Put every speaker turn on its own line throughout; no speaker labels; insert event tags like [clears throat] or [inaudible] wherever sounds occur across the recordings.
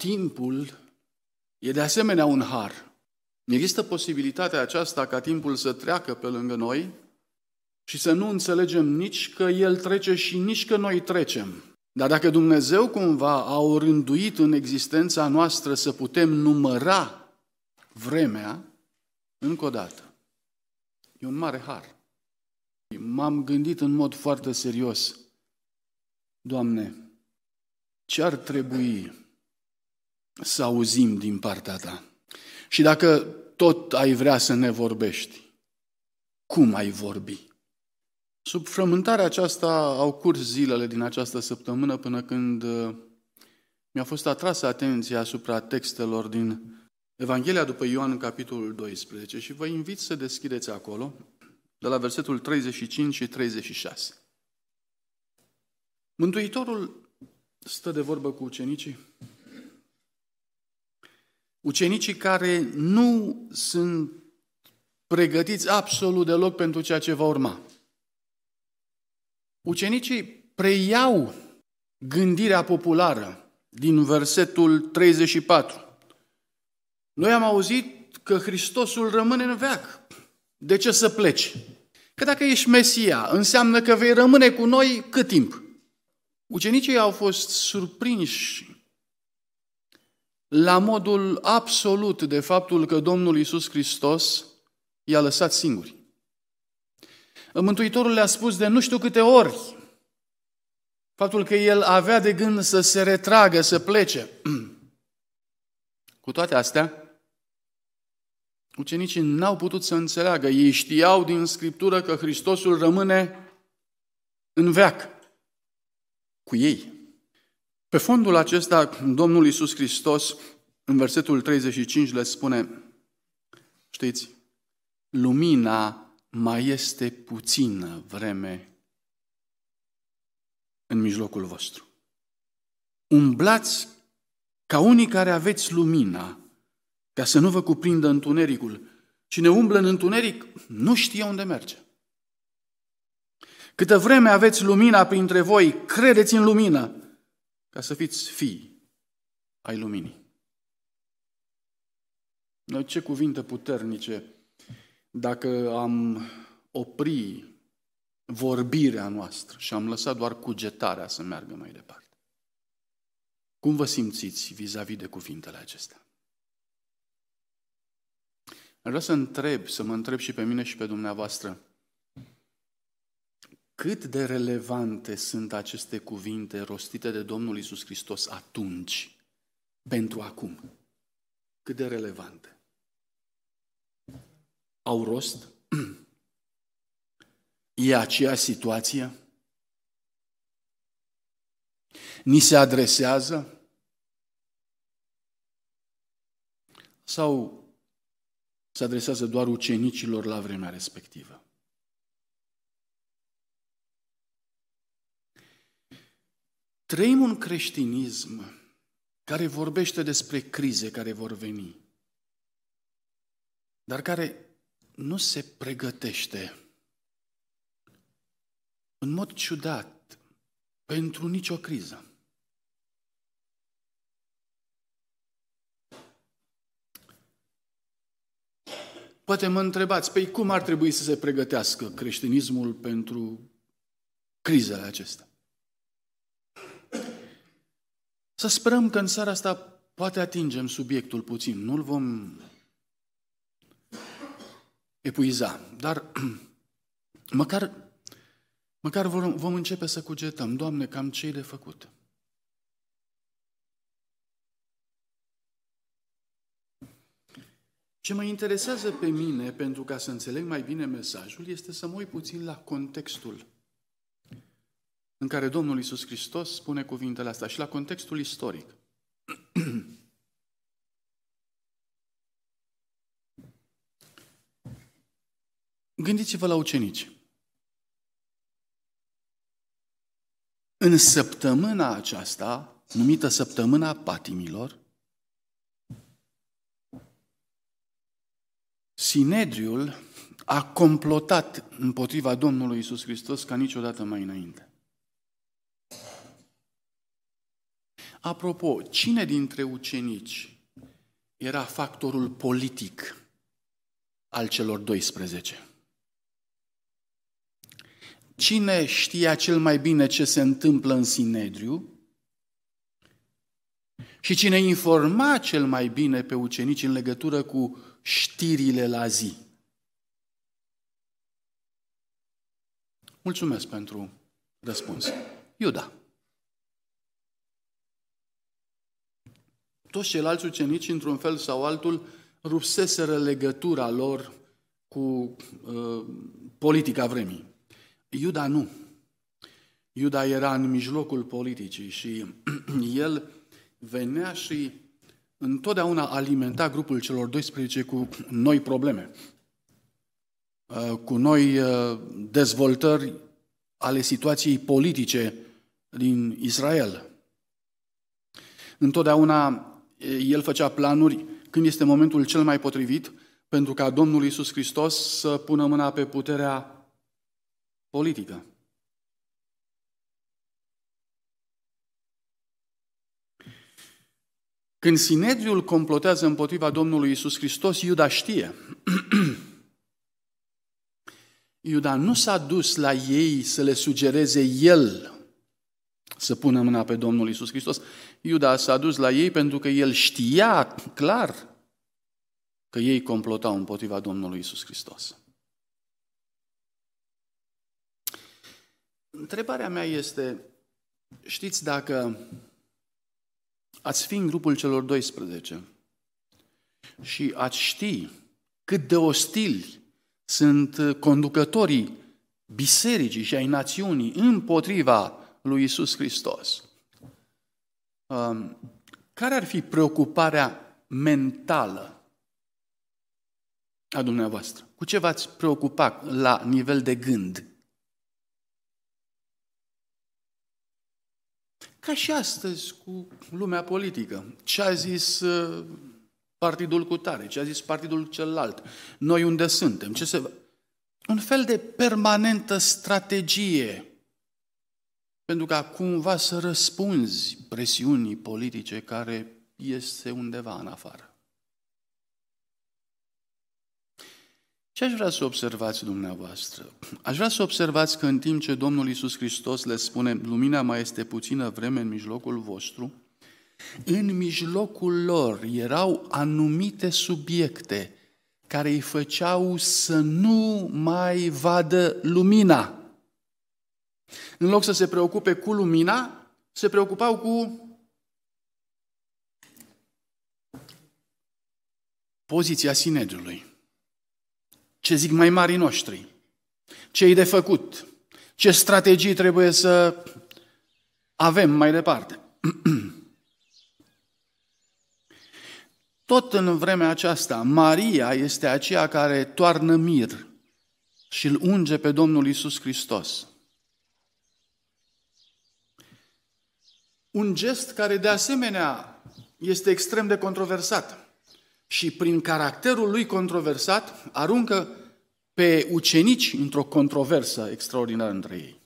timpul e de asemenea un har. Există posibilitatea aceasta ca timpul să treacă pe lângă noi și să nu înțelegem nici că El trece și nici că noi trecem. Dar dacă Dumnezeu cumva a orânduit în existența noastră să putem număra vremea, încă o dată, e un mare har. M-am gândit în mod foarte serios, Doamne, ce ar trebui să auzim din partea Ta? Și dacă tot ai vrea să ne vorbești, cum ai vorbi? Sub frământarea aceasta au curs zilele din această săptămână până când uh, mi-a fost atrasă atenția asupra textelor din Evanghelia după Ioan, capitolul 12, și vă invit să deschideți acolo, de la versetul 35 și 36. Mântuitorul stă de vorbă cu ucenicii. Ucenicii care nu sunt pregătiți absolut deloc pentru ceea ce va urma. Ucenicii preiau gândirea populară din versetul 34. Noi am auzit că Hristosul rămâne în veac. De ce să pleci? Că dacă ești Mesia, înseamnă că vei rămâne cu noi cât timp? Ucenicii au fost surprinși la modul absolut de faptul că Domnul Isus Hristos i-a lăsat singuri. Mântuitorul le-a spus de nu știu câte ori faptul că el avea de gând să se retragă, să plece. [clears throat] Cu toate astea, ucenicii n-au putut să înțeleagă. Ei știau din Scriptură că Hristosul rămâne în veac cu ei. Pe fondul acesta, Domnul Iisus Hristos, în versetul 35, le spune, știți, lumina mai este puțină vreme în mijlocul vostru. Umblați ca unii care aveți lumina, ca să nu vă cuprindă întunericul. Cine umblă în întuneric nu știe unde merge. Câtă vreme aveți lumina printre voi, credeți în lumină, ca să fiți fii ai luminii. Noi ce cuvinte puternice dacă am opri vorbirea noastră și am lăsat doar cugetarea să meargă mai departe. Cum vă simțiți vis-a-vis de cuvintele acestea? Aș vrea să întreb, să mă întreb și pe mine și pe dumneavoastră, cât de relevante sunt aceste cuvinte rostite de Domnul Isus Hristos atunci, pentru acum? Cât de relevante? Au rost? [clears throat] E aceea situație? Ni se adresează? Sau se adresează doar ucenicilor la vremea respectivă? Trăim un creștinism care vorbește despre crize care vor veni, dar care nu se pregătește în mod ciudat pentru nicio criză. Poate mă întrebați, păi cum ar trebui să se pregătească creștinismul pentru crizele acestea? Să sperăm că în seara asta poate atingem subiectul puțin, nu-l vom epuiza, dar [clears throat] măcar, măcar vom, vom începe să cugetăm, Doamne, cam ce de făcut. Ce mă interesează pe mine, pentru ca să înțeleg mai bine mesajul, este să mă uit puțin la contextul în care Domnul Isus Hristos spune cuvintele astea și la contextul istoric. [clears throat] Gândiți-vă la ucenici. În săptămâna aceasta, numită săptămâna patimilor, Sinedriul a complotat împotriva Domnului Isus Hristos ca niciodată mai înainte. Apropo, cine dintre ucenici era factorul politic al celor 12? Cine știa cel mai bine ce se întâmplă în Sinedriu și cine informa cel mai bine pe ucenici în legătură cu știrile la zi? Mulțumesc pentru răspuns. Iuda. Toți ceilalți ucenici, într-un fel sau altul, rupseseră legătura lor cu uh, politica vremii. Iuda nu. Iuda era în mijlocul politicii și [clears throat] el venea și întotdeauna alimenta grupul celor 12 cu noi probleme, uh, cu noi uh, dezvoltări ale situației politice din Israel. Întotdeauna el făcea planuri când este momentul cel mai potrivit pentru ca Domnul Isus Hristos să pună mâna pe puterea politică. Când Sinedriul complotează împotriva Domnului Isus Hristos, Iuda știe. [clears throat] Iuda nu s-a dus la ei să le sugereze el să pună mâna pe Domnul Isus Hristos. Iuda s-a dus la ei pentru că el știa clar că ei complotau împotriva Domnului Isus Hristos. Întrebarea mea este, știți dacă ați fi în grupul celor 12 și ați ști cât de ostili sunt conducătorii bisericii și ai națiunii împotriva lui Isus Hristos. Um, care ar fi preocuparea mentală a dumneavoastră? Cu ce v-ați preocupa la nivel de gând? Ca și astăzi cu lumea politică. Ce a zis uh, partidul cu tare, ce a zis partidul celălalt, noi unde suntem, ce se... Un fel de permanentă strategie pentru ca cumva să răspunzi presiunii politice care este undeva în afară. Ce aș vrea să observați dumneavoastră? Aș vrea să observați că în timp ce Domnul Iisus Hristos le spune lumina mai este puțină vreme în mijlocul vostru, în mijlocul lor erau anumite subiecte care îi făceau să nu mai vadă lumina. În loc să se preocupe cu lumina, se preocupau cu poziția Sinedriului. Ce zic mai mari noștri? Ce e de făcut? Ce strategii trebuie să avem mai departe? [clears throat] Tot în vremea aceasta, Maria este aceea care toarnă mir și îl unge pe Domnul Isus Hristos. Un gest care de asemenea este extrem de controversat și prin caracterul lui controversat aruncă pe ucenici într-o controversă extraordinară între ei.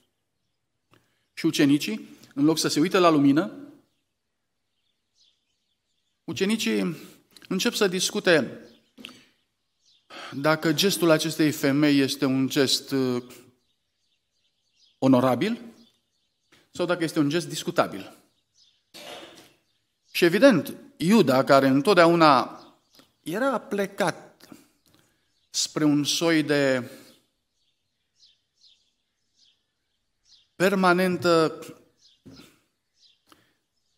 Și ucenicii, în loc să se uite la lumină, ucenicii încep să discute dacă gestul acestei femei este un gest uh, onorabil sau dacă este un gest discutabil. Și evident, Iuda, care întotdeauna era plecat spre un soi de permanentă,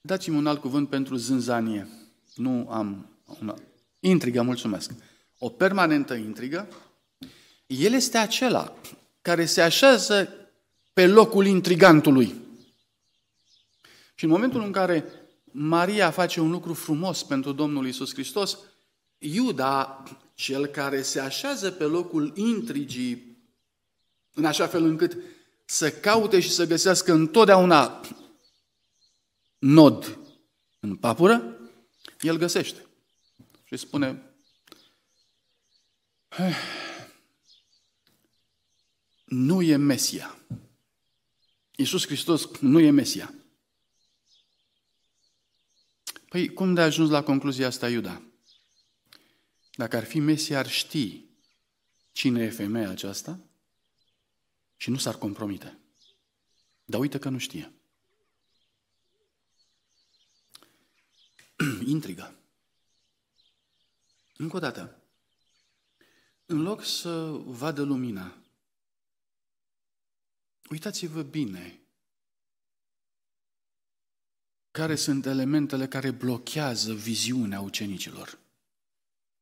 dați-mi un alt cuvânt pentru zânzanie, nu am una, intrigă, mulțumesc, o permanentă intrigă, el este acela care se așează pe locul intrigantului. Și în momentul în care Maria face un lucru frumos pentru Domnul Isus Hristos, Iuda, cel care se așează pe locul intrigii, în așa fel încât să caute și să găsească întotdeauna nod în papură, el găsește. Și spune, nu e Mesia. Iisus Hristos nu e Mesia. Păi cum de a ajuns la concluzia asta Iuda? Dacă ar fi Mesia, ar ști cine e femeia aceasta și nu s-ar compromite. Dar uite că nu știe. [clears throat] Intrigă. Încă o dată. În loc să vadă lumina, uitați-vă bine care sunt elementele care blochează viziunea ucenicilor.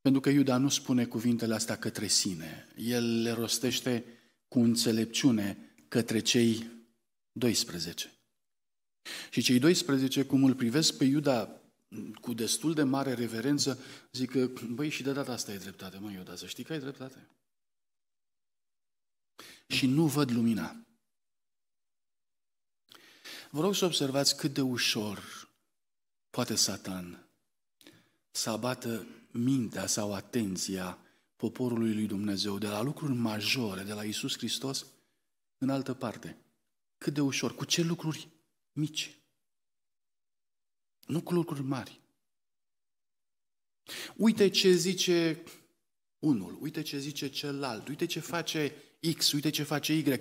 Pentru că Iuda nu spune cuvintele astea către sine. El le rostește cu înțelepciune către cei 12. Și cei 12, cum îl privesc pe Iuda cu destul de mare reverență, zic că, băi, și de data asta e dreptate, mă, Iuda, să știi că ai dreptate. Și nu văd lumina. Vă rog să observați cât de ușor poate Satan să abată mintea sau atenția poporului lui Dumnezeu de la lucruri majore, de la Isus Hristos, în altă parte. Cât de ușor, cu ce lucruri mici. Nu cu lucruri mari. Uite ce zice unul, uite ce zice celălalt, uite ce face X, uite ce face Y.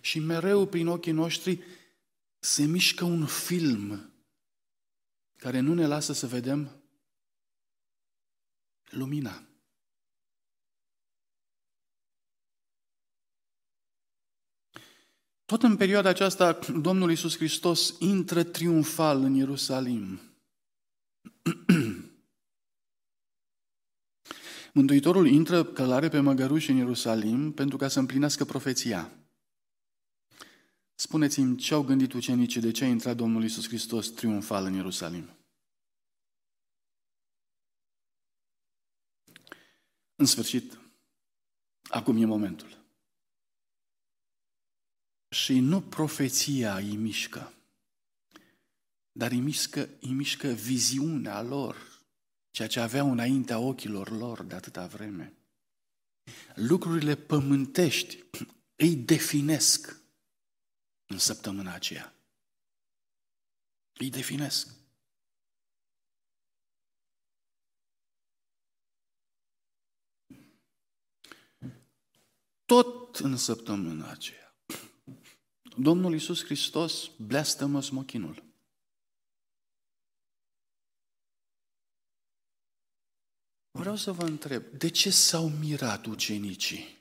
Și mereu prin ochii noștri se mișcă un film care nu ne lasă să vedem lumina. Tot în perioada aceasta, Domnul Iisus Hristos intră triumfal în Ierusalim. [clears throat] Mântuitorul intră călare pe măgăruși în Ierusalim pentru ca să împlinească profeția. Spuneți-mi ce au gândit ucenicii de ce a intrat Domnul Iisus Hristos triumfal în Ierusalim. În sfârșit, acum e momentul. Și nu profeția îi mișcă, dar îi mișcă, îi mișcă viziunea lor, ceea ce aveau înaintea ochilor lor de atâta vreme. Lucrurile pământești îi definesc în săptămâna aceea. Îi definesc. Tot în săptămâna aceea. Domnul Iisus Hristos blestemă smochinul. Vreau să vă întreb, de ce s-au mirat ucenicii?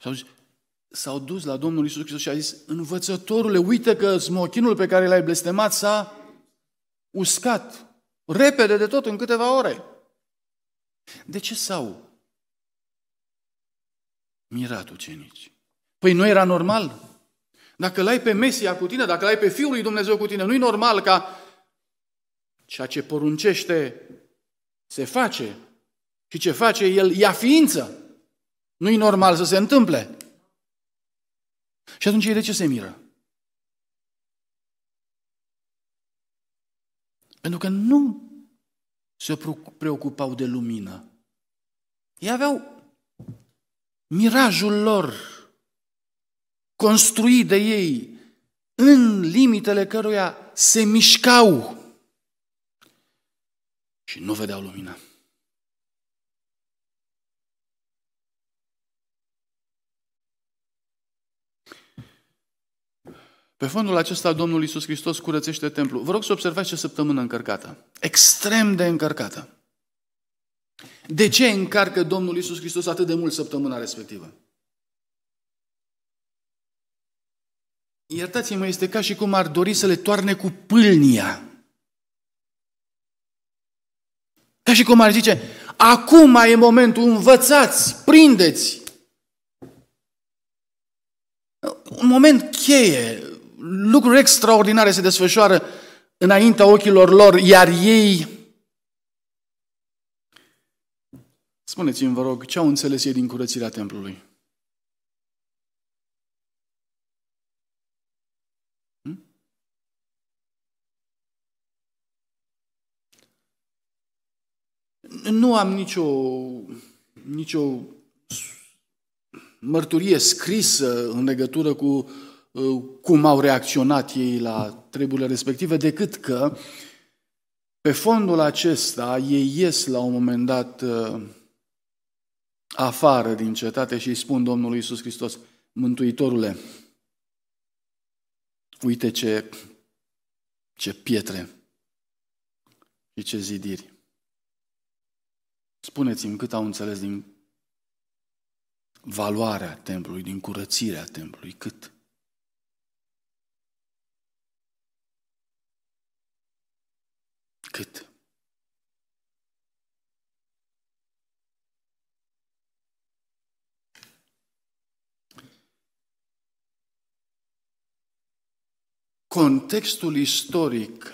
S-au zis, s-au dus la Domnul Isus Hristos și a zis, învățătorule, uite că smochinul pe care l-ai blestemat s-a uscat repede de tot, în câteva ore. De ce s-au mirat ucenici? Păi nu era normal? Dacă l-ai pe Mesia cu tine, dacă l-ai pe Fiul lui Dumnezeu cu tine, nu e normal ca ceea ce poruncește se face și ce face El ia ființă. Nu e normal să se întâmple. Și atunci ei de ce se miră? Pentru că nu se preocupau de lumină. Ei aveau mirajul lor construit de ei în limitele căruia se mișcau și nu vedeau lumina. Pe fondul acesta, Domnul Iisus Hristos curățește templul. Vă rog să observați ce săptămână încărcată. Extrem de încărcată. De ce încarcă Domnul Iisus Hristos atât de mult săptămâna respectivă? Iertați-mă, este ca și cum ar dori să le toarne cu pâlnia. Ca și cum ar zice, acum e momentul, învățați, prindeți. Un moment cheie, lucruri extraordinare se desfășoară înaintea ochilor lor, iar ei... Spuneți-mi, vă rog, ce au înțeles ei din curățirea templului? Hm? Nu am nicio, nicio mărturie scrisă în legătură cu Uh, cum au reacționat ei la treburile respective, decât că Pe fondul acesta, ei ies la un moment dat uh, afară din cetate și îi spun Domnului Isus Hristos, Mântuitorule, uite ce, ce pietre și ce zidiri. Spuneți-mi cât au înțeles din valoarea templului, din curățirea templului, cât? Cât? Contextul istoric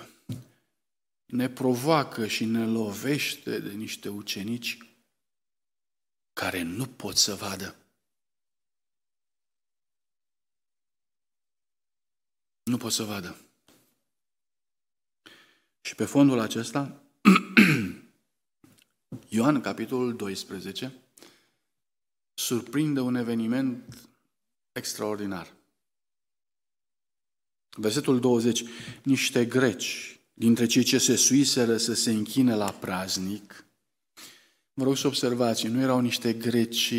ne provoacă și ne lovește de niște ucenici care nu pot să vadă. Nu pot să vadă. Și pe fondul acesta, [clears throat] Ioan, capitolul 12, surprinde un eveniment extraordinar. Versetul 20. Niște greci, dintre cei ce se suiseră să se închine la praznic, Vă rog să observați, nu erau niște greci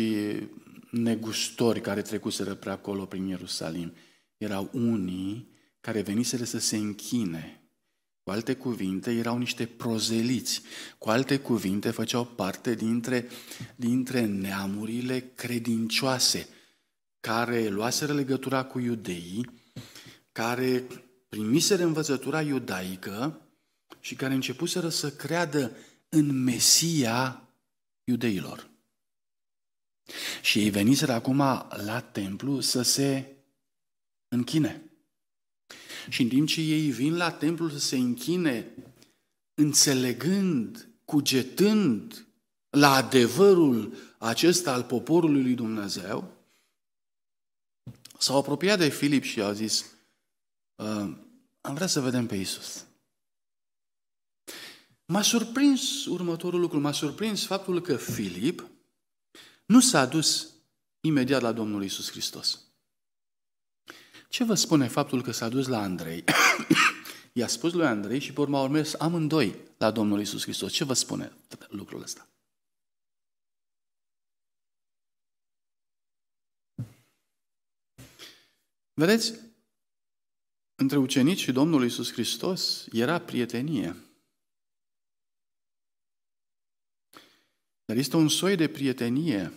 negustori care trecuseră pe acolo prin Ierusalim. Erau unii care veniseră să se închine. Cu alte cuvinte, erau niște prozeliți. Cu alte cuvinte, făceau parte dintre, dintre neamurile credincioase care luaseră legătura cu iudeii, care primiseră învățătura iudaică și care începuseră să creadă în Mesia iudeilor. Și ei veniseră acum la templu să se închine. Și în timp ce ei vin la templu să se închine, înțelegând, cugetând la adevărul acesta al poporului lui Dumnezeu, s-au apropiat de Filip și au zis, ă, am vrea să vedem pe Isus. M-a surprins următorul lucru, m-a surprins faptul că Filip nu s-a dus imediat la Domnul Isus Hristos. Ce vă spune faptul că s-a dus la Andrei? [coughs] I-a spus lui Andrei și pe urma au mers amândoi la Domnul Isus Hristos. Ce vă spune lucrul ăsta? Vedeți, între ucenici și Domnul Isus Hristos era prietenie. Dar este un soi de prietenie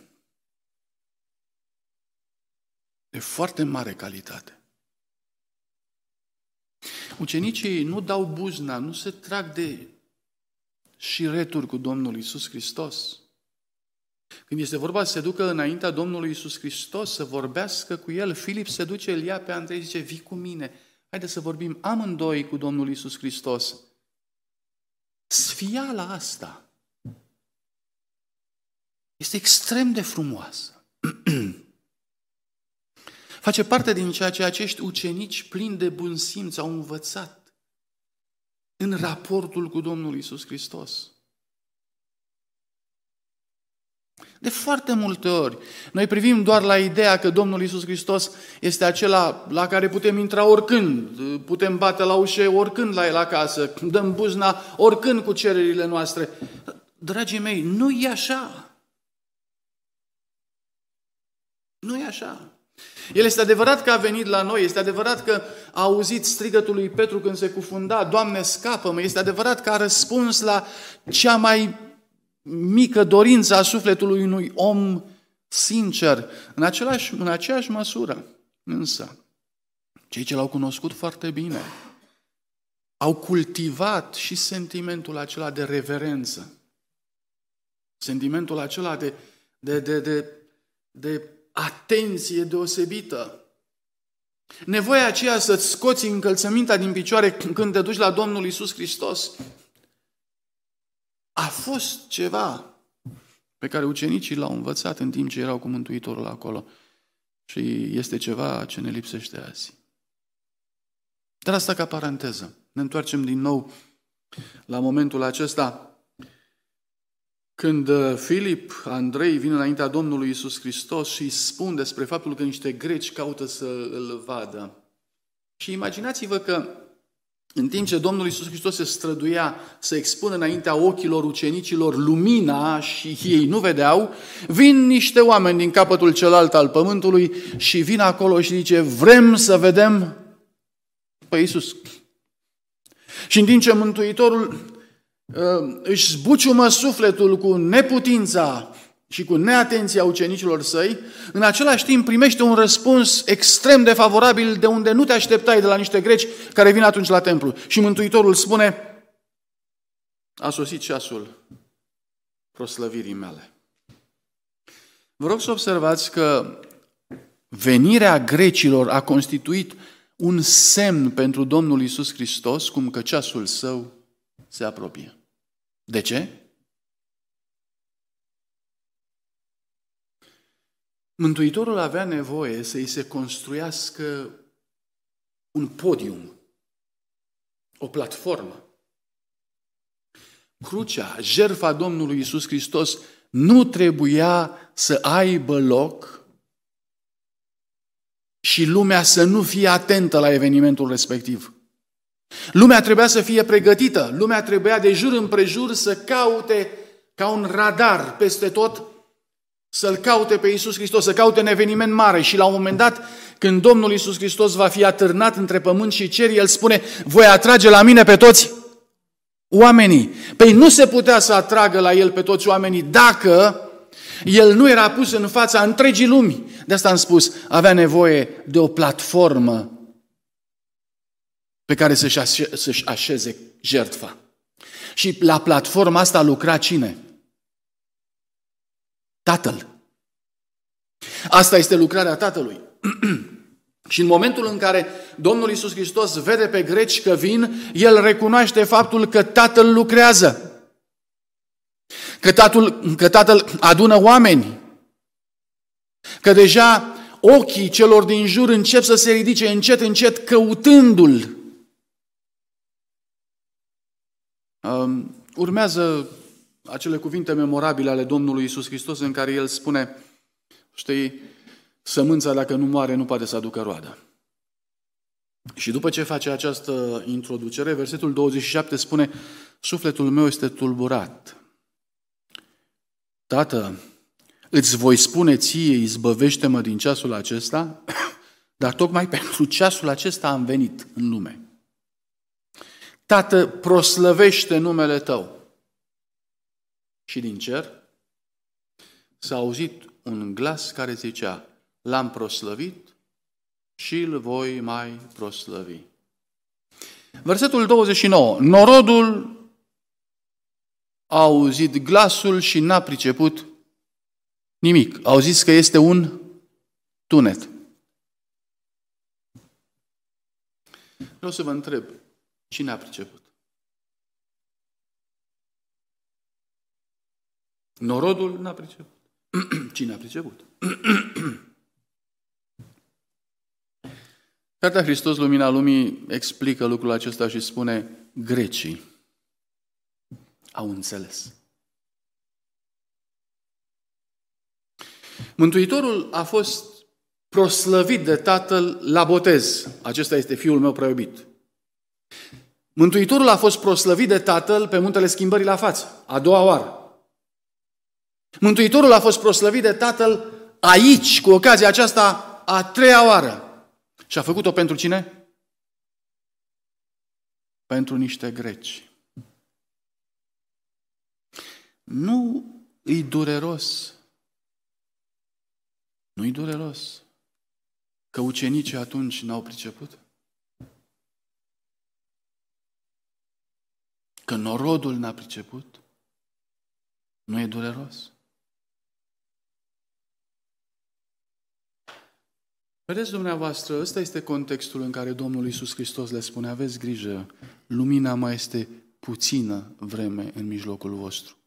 de foarte mare calitate. Ucenicii nu dau buzna, nu se trag de șireturi cu Domnul Isus Hristos. Când este vorba să se ducă înaintea Domnului Isus Hristos, să vorbească cu el, Filip se duce, îl ia pe Andrei și zice, vii cu mine, haide să vorbim amândoi cu Domnul Isus Hristos. Sfiala asta este extrem de frumoasă. [clears throat] Face parte din ceea ce acești ucenici plini de bun simț au învățat în raportul cu Domnul Isus Hristos. De foarte multe ori, noi privim doar la ideea că Domnul Isus Hristos este acela la care putem intra oricând, putem bate la ușă oricând la el acasă, dăm buzna oricând cu cererile noastre. Dragii mei, nu e așa. Nu e așa. El este adevărat că a venit la noi, este adevărat că a auzit strigătul lui Petru când se cufunda, Doamne, scapă-mă, este adevărat că a răspuns la cea mai mică dorință a sufletului unui om sincer, în, același, în aceeași măsură. Însă, cei ce l-au cunoscut foarte bine, au cultivat și sentimentul acela de reverență, sentimentul acela de, de, de, de, de atenție deosebită. Nevoia aceea să-ți scoți încălțămintea din picioare când te duci la Domnul Isus Hristos a fost ceva pe care ucenicii l-au învățat în timp ce erau cu Mântuitorul acolo. Și este ceva ce ne lipsește azi. Dar asta ca paranteză. Ne întoarcem din nou la momentul acesta când uh, Filip, Andrei vin înaintea Domnului Isus Hristos și îi spun despre faptul că niște greci caută să îl vadă. Și imaginați-vă că În timp ce Domnul Iisus Hristos se străduia să expună înaintea ochilor ucenicilor lumina și ei nu vedeau, vin niște oameni din capătul celălalt al pământului și vin acolo și zice, vrem să vedem pe Iisus. Și în timp ce Mântuitorul uh, își zbuciumă sufletul cu neputința și cu neatenția ucenicilor săi, în același timp primește un răspuns extrem de favorabil de unde nu te așteptai de la niște greci care vin atunci la templu. Și Mântuitorul spune, a sosit ceasul proslăvirii mele. Vă rog să observați că venirea grecilor a constituit un semn pentru Domnul Isus Hristos, cum că ceasul său se apropie. De ce? Mântuitorul avea nevoie să-i se construiască un podium, o platformă. Crucea, jertfa Domnului Isus Hristos nu trebuia să aibă loc și lumea să nu fie atentă la evenimentul respectiv. Lumea trebuia să fie pregătită, lumea trebuia de jur împrejur să caute ca un radar peste tot să-L caute pe Iisus Hristos, să caute un eveniment mare și la un moment dat, când Domnul Iisus Hristos va fi atârnat între pământ și cer, El spune, voi atrage la mine pe toți oamenii. Păi nu se putea să atragă la El pe toți oamenii dacă El nu era pus în fața întregii lumi. De asta am spus, avea nevoie de o platformă pe care să-și, așeze, să așeze jertfa. Și la platforma asta lucra cine? Tatăl. Asta este lucrarea Tatălui. [clears throat] și în momentul în care Domnul Isus Hristos vede pe greci că vin, El recunoaște faptul că Tatăl lucrează. Că Tatăl, că tatăl adună oameni. Că deja ochii celor din jur încep să se ridice încet, încet, căutându-L. Urmează acele cuvinte memorabile ale Domnului Isus Hristos în care El spune, știi, sămânța dacă nu moare nu poate să aducă roadă. Și după ce face această introducere, versetul 27 spune, sufletul meu este tulburat. Tată, îți voi spune ție, izbăvește-mă din ceasul acesta, [coughs] dar tocmai pentru ceasul acesta am venit în lume. Tată, proslăvește numele Tău și din cer s-a auzit un glas care zicea, l-am proslăvit și îl voi mai proslăvi. Versetul 29. Norodul a auzit glasul și n-a priceput nimic. Au zis că este un tunet. Vreau să vă întreb, cine a priceput? Norodul n-a priceput. [clears throat] Cine a priceput? [clears throat] Cartea Hristos, Lumina Lumii, explică lucrul acesta și spune grecii au înțeles. Mântuitorul a fost proslăvit de Tatăl la botez. Acesta este Fiul meu preobit. Mântuitorul a fost proslăvit de Tatăl pe muntele schimbării la față, a doua oară. Mântuitorul a fost proslăvit de Tatăl aici, cu ocazia aceasta, a treia oară. Și a făcut-o pentru cine? Pentru niște greci. Nu îi dureros. Nu-i dureros că ucenicii atunci n-au priceput? Că norodul n-a priceput? Nu e dureros? Vedeți dumneavoastră, ăsta este contextul în care Domnul Iisus Hristos le spune, aveți grijă, lumina mai este puțină vreme în mijlocul vostru.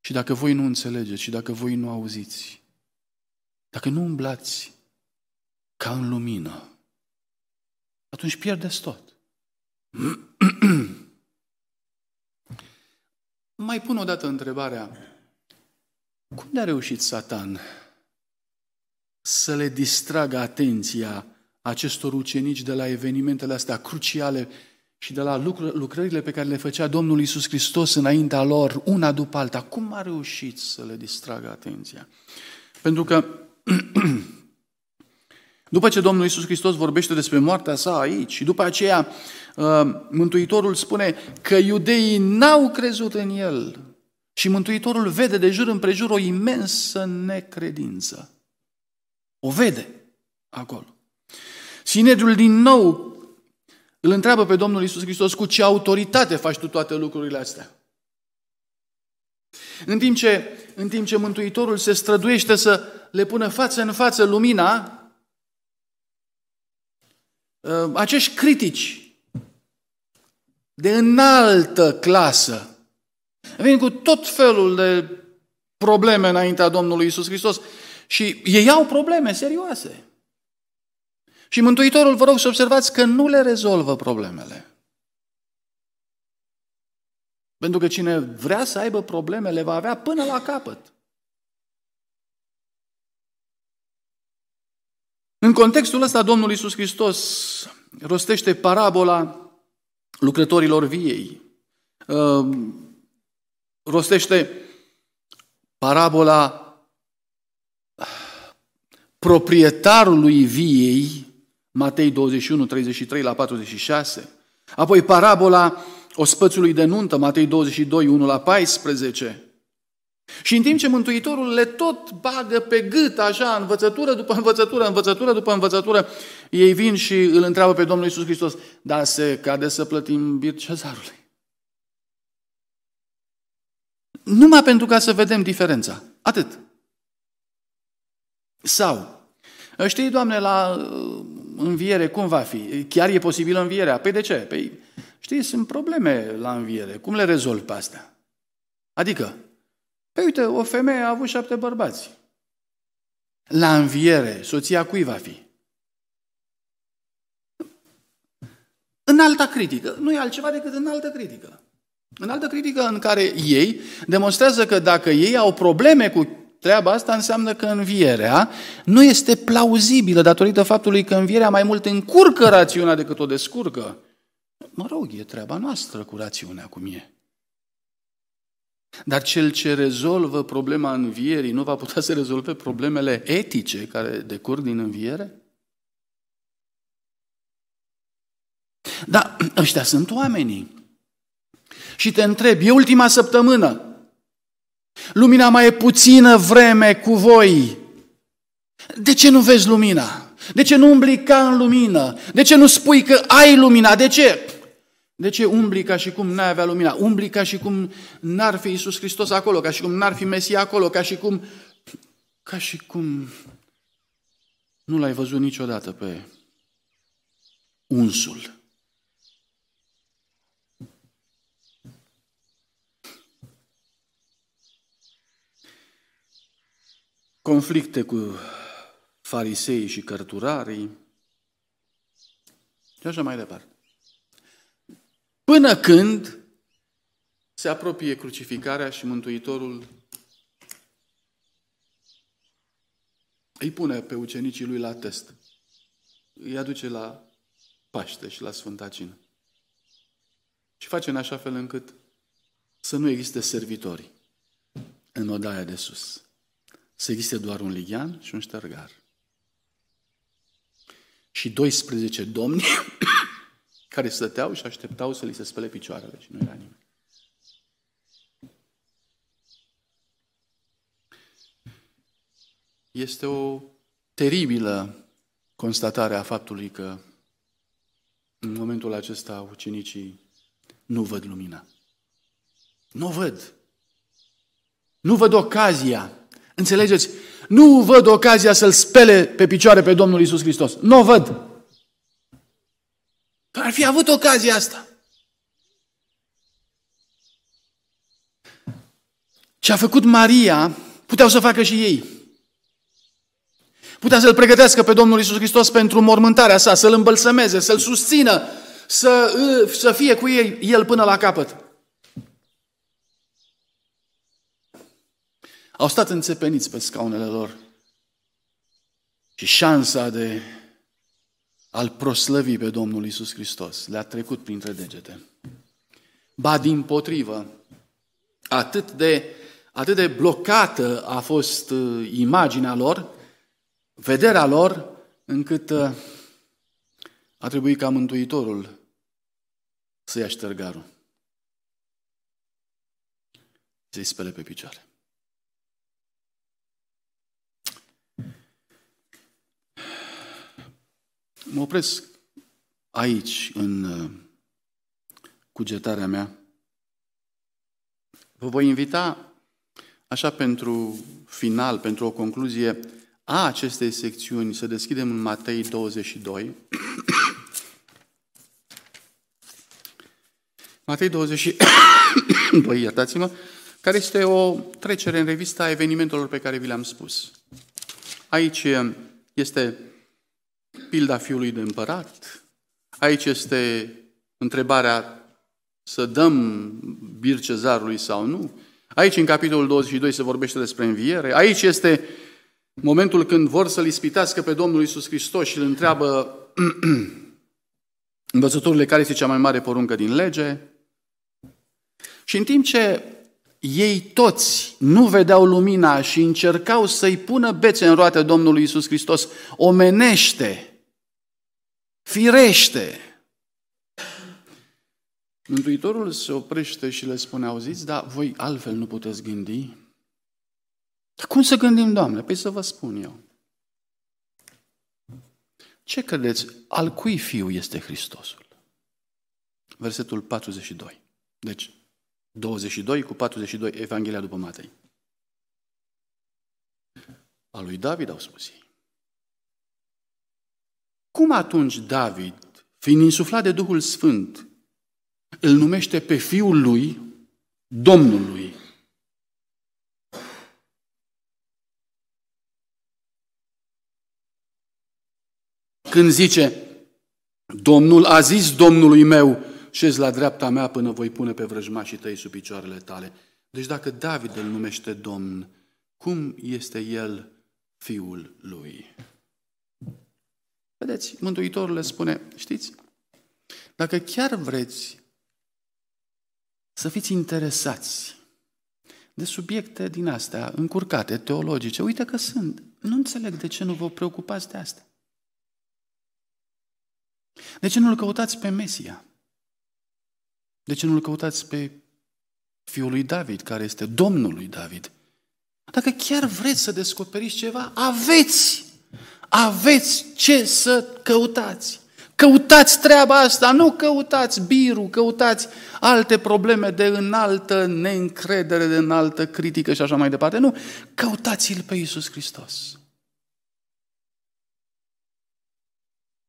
Și dacă voi nu înțelegeți și dacă voi nu auziți, dacă nu umblați ca în lumină, atunci pierdeți tot. [clears throat] Mai pun o dată întrebarea, cum a reușit Satan să le distragă atenția acestor ucenici de la evenimentele astea cruciale și de la lucrările pe care le făcea Domnul Isus Hristos înaintea lor, una după alta. Cum a reușit să le distragă atenția? Pentru că [clears throat] după ce Domnul Isus Hristos vorbește despre moartea sa aici și după aceea uh, Mântuitorul spune că iudeii n-au crezut în El și Mântuitorul vede de jur împrejur o imensă necredință. O vede acolo. Sinedriul din nou îl întreabă pe Domnul Isus Hristos cu ce autoritate faci tu toate lucrurile astea. În timp ce, în timp ce Mântuitorul se străduiește să le pună față în față lumina, ă, acești critici de înaltă clasă vin cu tot felul de probleme înaintea Domnului Isus Hristos și ei au probleme serioase. Și Mântuitorul, vă rog să observați că nu le rezolvă problemele. Pentru că cine vrea să aibă probleme, le va avea până la capăt. În contextul ăsta, Domnul Iisus Hristos rostește parabola lucrătorilor viei. Uh, rostește parabola proprietarului viei Matei 21, 33 la 46. Apoi parabola ospățului de nuntă, Matei 22, 1 la 14. Și în timp ce Mântuitorul le tot bagă pe gât, așa, învățătură după învățătură, învățătură după învățătură, ei vin și îl întreabă pe Domnul Isus Hristos, dar se cade să plătim bir cezarului. Numai pentru ca să vedem diferența. Atât. Sau, știi, Doamne, la înviere, cum va fi? Chiar e posibilă învierea? Păi de ce? Păi, știi, sunt probleme la înviere. Cum le rezolv pe astea? Adică, păi uite, o femeie a avut șapte bărbați. La înviere, soția cui va fi? În alta critică. Nu e altceva decât în altă critică. În altă critică în care ei demonstrează că dacă ei au probleme cu treaba asta înseamnă că învierea nu este plauzibilă datorită faptului că învierea mai mult încurcă rațiunea decât o descurcă. Mă rog, e treaba noastră cu rațiunea cum e. Dar cel ce rezolvă problema învierii nu va putea să rezolve problemele etice care decurg din înviere? Da, ăștia sunt oamenii. Și te întreb, e ultima săptămână, Lumina mai e puțină vreme cu voi. De ce nu vezi lumina? De ce nu umbli ca în lumină? De ce nu spui că ai lumina? De ce? De ce umbli ca și cum n-ai avea lumina? Umbli ca și cum n-ar fi Iisus Hristos acolo, ca și cum n-ar fi Mesia acolo, ca și cum... Ca și cum nu l-ai văzut niciodată pe unsul. conflicte cu farisei și cărturarii și așa mai departe. Până când se apropie crucificarea și Mântuitorul îi pune pe ucenicii lui la test. Îi aduce la Paște și la Sfânta Cină. Și face în așa fel încât să nu existe servitori în odaia de sus să existe doar un lighean și un ștergar. Și 12 domni care stăteau și așteptau să li se spele picioarele și nu era nimeni. Este o teribilă constatare a faptului că în momentul acesta ucenicii nu văd lumina. Nu văd. Nu văd ocazia Înțelegeți? Nu văd ocazia să-L spele pe picioare pe Domnul Isus Hristos. Nu o văd. Ar fi avut ocazia asta. Ce a făcut Maria, puteau să facă și ei. Putea să-L pregătească pe Domnul Isus Hristos pentru mormântarea sa, să-L îmbălsămeze, să-L susțină, să, să fie cu ei, El până la capăt. Au stat înțepeniți pe scaunele lor. Și șansa de al proslăvii pe Domnul Isus Hristos. Le-a trecut printre degete. Ba din potrivă, atât de, atât de blocată a fost uh, imaginea lor, vederea lor, încât uh, a trebuit ca Mântuitorul să ia ștergarul. Să-i spele pe picioare. Mă opresc aici, în uh, cugetarea mea. Vă voi invita, așa pentru final, pentru o concluzie a acestei secțiuni, să deschidem în Matei 22. [coughs] Matei 22, [coughs] iertați-mă, care este o trecere în revista a evenimentelor pe care vi le-am spus. Aici este pilda fiului de împărat, aici este întrebarea să dăm bir cezarului sau nu, aici în capitolul 22 se vorbește despre înviere, aici este momentul când vor să-L ispitească pe Domnul Isus Hristos și îl întreabă [clears throat] învățătorile care este cea mai mare poruncă din lege. Și în timp ce ei toți nu vedeau lumina și încercau să-i pună bețe în roate Domnului Isus Hristos, omenește, firește. Mântuitorul se oprește și le spune, auziți, dar voi altfel nu puteți gândi? Dar cum să gândim, Doamne? Păi să vă spun eu. Ce credeți? Al cui fiu este Hristosul? Versetul 42. Deci, 22 cu 42, Evanghelia după Matei. A lui David au spus ei. Cum atunci David, fiind insuflat de Duhul Sfânt, îl numește pe fiul lui Domnului? Când zice, Domnul a zis Domnului meu, șezi la dreapta mea până voi pune pe vrăjmașii tăi sub picioarele tale. Deci dacă David îl numește Domn, cum este el fiul lui? Vedeți, Mântuitorul le spune, știți, dacă chiar vreți să fiți interesați de subiecte din astea, încurcate, teologice, uite că sunt. Nu înțeleg de ce nu vă preocupați de asta. De ce nu-L căutați pe Mesia? De ce nu-L căutați pe fiul lui David, care este Domnul lui David? Dacă chiar vreți să descoperiți ceva, aveți! Aveți ce să căutați! Căutați treaba asta, nu căutați birul, căutați alte probleme de înaltă neîncredere, de înaltă critică și așa mai departe. Nu, căutați-L pe Iisus Hristos.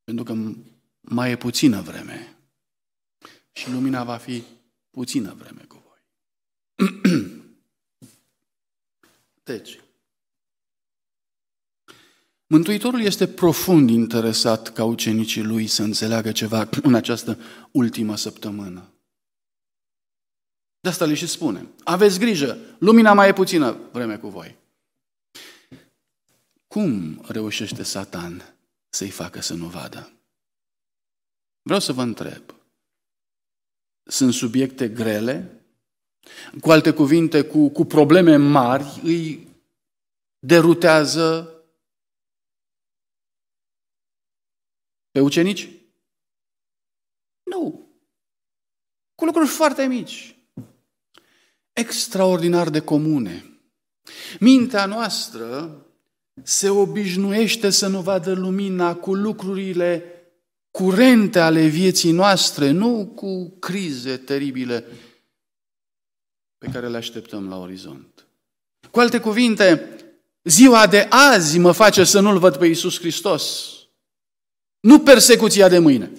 Pentru că mai e puțină vreme și lumina va fi puțină vreme cu voi. [clears throat] Deci, Mântuitorul este profund interesat ca ucenicii lui să înțeleagă ceva [clears throat] în această ultimă săptămână. De asta le și spune, aveți grijă, lumina mai e puțină vreme cu voi. Cum reușește Satan să-i facă să nu vadă? Vreau să vă întreb. Sunt subiecte grele? Cu alte cuvinte, cu, cu probleme mari, îi derutează pe ucenici? Nu. Cu lucruri foarte mici. Extraordinar de comune. Mintea noastră se obișnuiește să nu vadă lumina cu lucrurile curente ale vieții noastre, nu cu crize teribile pe care le așteptăm la orizont. Cu alte cuvinte, ziua de azi mă face să nu-L văd pe Iisus Hristos, nu persecuția de mâine.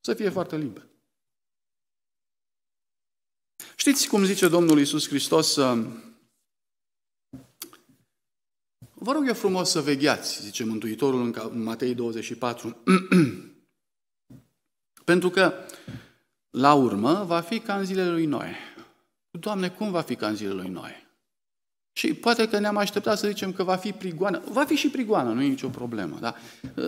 Să fie foarte limpede. Știți cum zice Domnul Iisus Hristos? Vă rog eu frumos să vegheați, zice Mântuitorul în Matei 24. [clears throat] Pentru că, la urmă, va fi ca în zilele lui Noe. Doamne, cum va fi ca în zilele lui Noe? Și poate că ne-am așteptat să zicem că va fi prigoană. Va fi și prigoană, nu e nicio problemă. Da?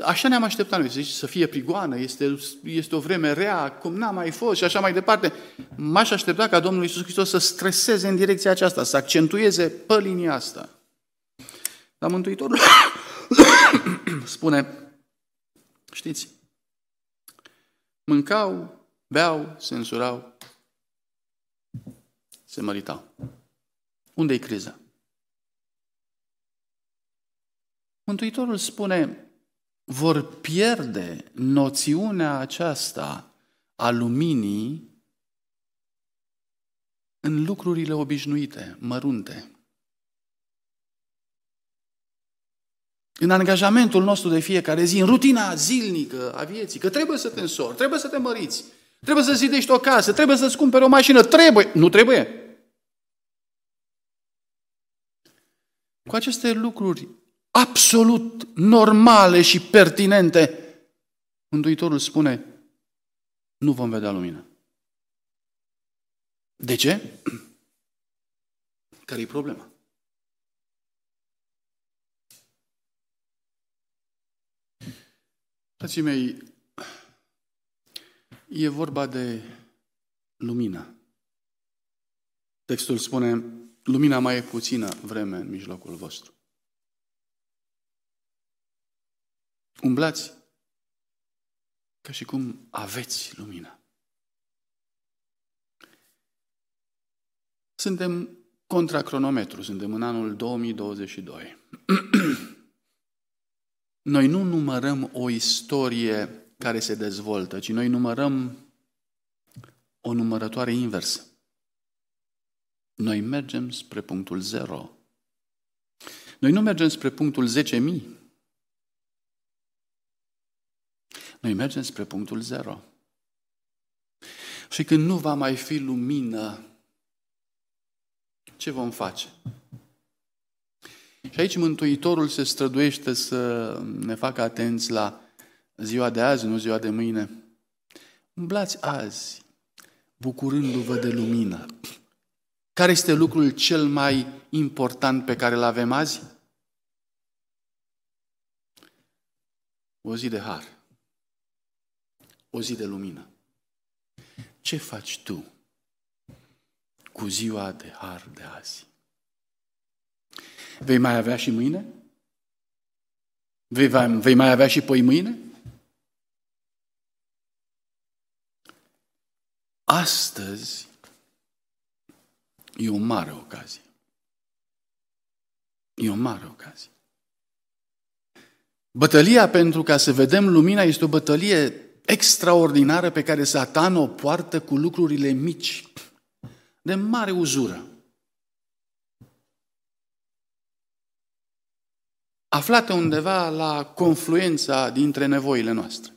Așa ne-am așteptat noi, să, zici, să fie prigoană, este, este o vreme rea, cum n-a mai fost și așa mai departe. M-aș aștepta ca Domnul Iisus Hristos să streseze în direcția aceasta, să accentueze pe linia asta. Dar Mântuitorul [coughs] spune, știți, mâncau, beau, se însurau, se măritau. Unde e criza? Mântuitorul spune, vor pierde noțiunea aceasta a luminii în lucrurile obișnuite, mărunte. În angajamentul nostru de fiecare zi, în rutina zilnică a vieții, că trebuie să te însori, trebuie să te măriți, trebuie să zidești o casă, trebuie să-ți cumperi o mașină, trebuie, nu trebuie. Cu aceste lucruri absolut normale și pertinente, Mântuitorul spune, nu vom vedea lumină. De ce? [clears throat] Care e problema? Frații mei, e vorba de lumină. Textul spune, lumina mai e puțină vreme în mijlocul vostru. Umblați ca și cum aveți lumină. Suntem contra cronometru, suntem în anul 2022. [clears throat] Noi nu numărăm o istorie care se dezvoltă, ci noi numărăm o numărătoare inversă. Noi mergem spre punctul zero. Noi nu mergem spre punctul 10.000. Noi mergem spre punctul zero. Și când nu va mai fi lumină, ce vom face? Și aici Mântuitorul se străduiește să ne facă atenți la ziua de azi, nu ziua de mâine. Umblați azi, bucurându-vă de lumină. Care este lucrul cel mai important pe care îl avem azi? O zi de har. O zi de lumină. Ce faci tu cu ziua de har de azi? Vei mai avea și mâine? Vei, vei mai avea și poi mâine? Astăzi e o mare ocazie. E o mare ocazie. Bătălia pentru ca să vedem lumina este o bătălie extraordinară pe care Satan o poartă cu lucrurile mici, de mare uzură. aflate undeva la confluența dintre nevoile noastre.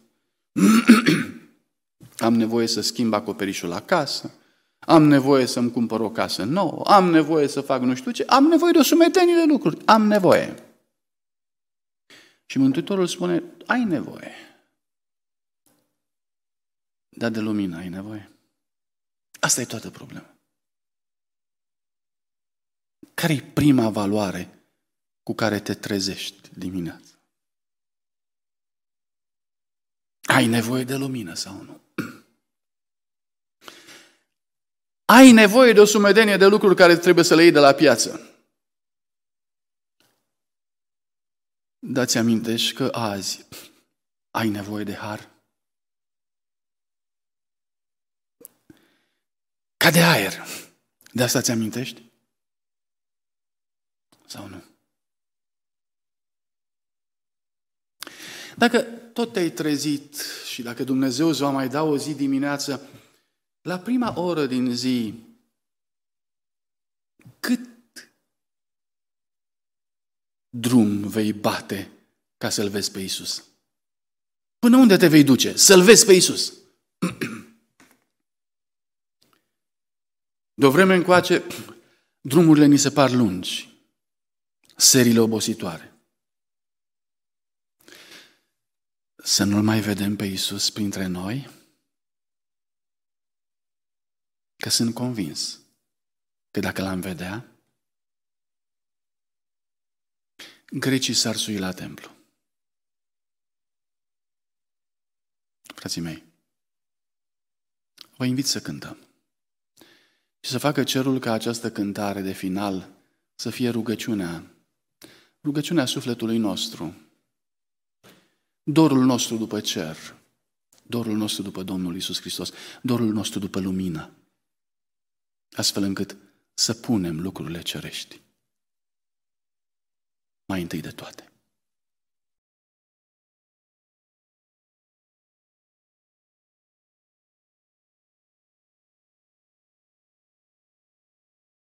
[clears throat] am nevoie să schimb acoperișul la casă, am nevoie să-mi cumpăr o casă nouă, am nevoie să fac nu știu ce, am nevoie de o sumedenie de lucruri, am nevoie. Și Mântuitorul spune, ai nevoie. Dar de lumină ai nevoie. Asta e toată problema. Care e prima valoare cu care te trezești dimineața. Ai nevoie de lumină sau nu? [clears throat] Ai nevoie de o sumedenie de lucruri care trebuie să le iei de la piață. Dați amintești că azi ai nevoie de har. Ca de aer. De asta ți amintești? Sau nu? Dacă tot te-ai trezit și dacă Dumnezeu îți va mai da o zi dimineață, la prima oră din zi, cât drum vei bate ca să-L vezi pe Isus? Până unde te vei duce? Să-L vezi pe Isus. De o vreme încoace, drumurile ni se par lungi, serile obositoare. să nu-L mai vedem pe Iisus printre noi? Că sunt convins că dacă L-am vedea, grecii s-ar sui la templu. Frații mei, vă invit să cântăm și să facă cerul ca această cântare de final să fie rugăciunea, rugăciunea sufletului nostru, dorul nostru după cer, dorul nostru după Domnul Isus Hristos, dorul nostru după lumină, astfel încât să punem lucrurile cerești mai întâi de toate.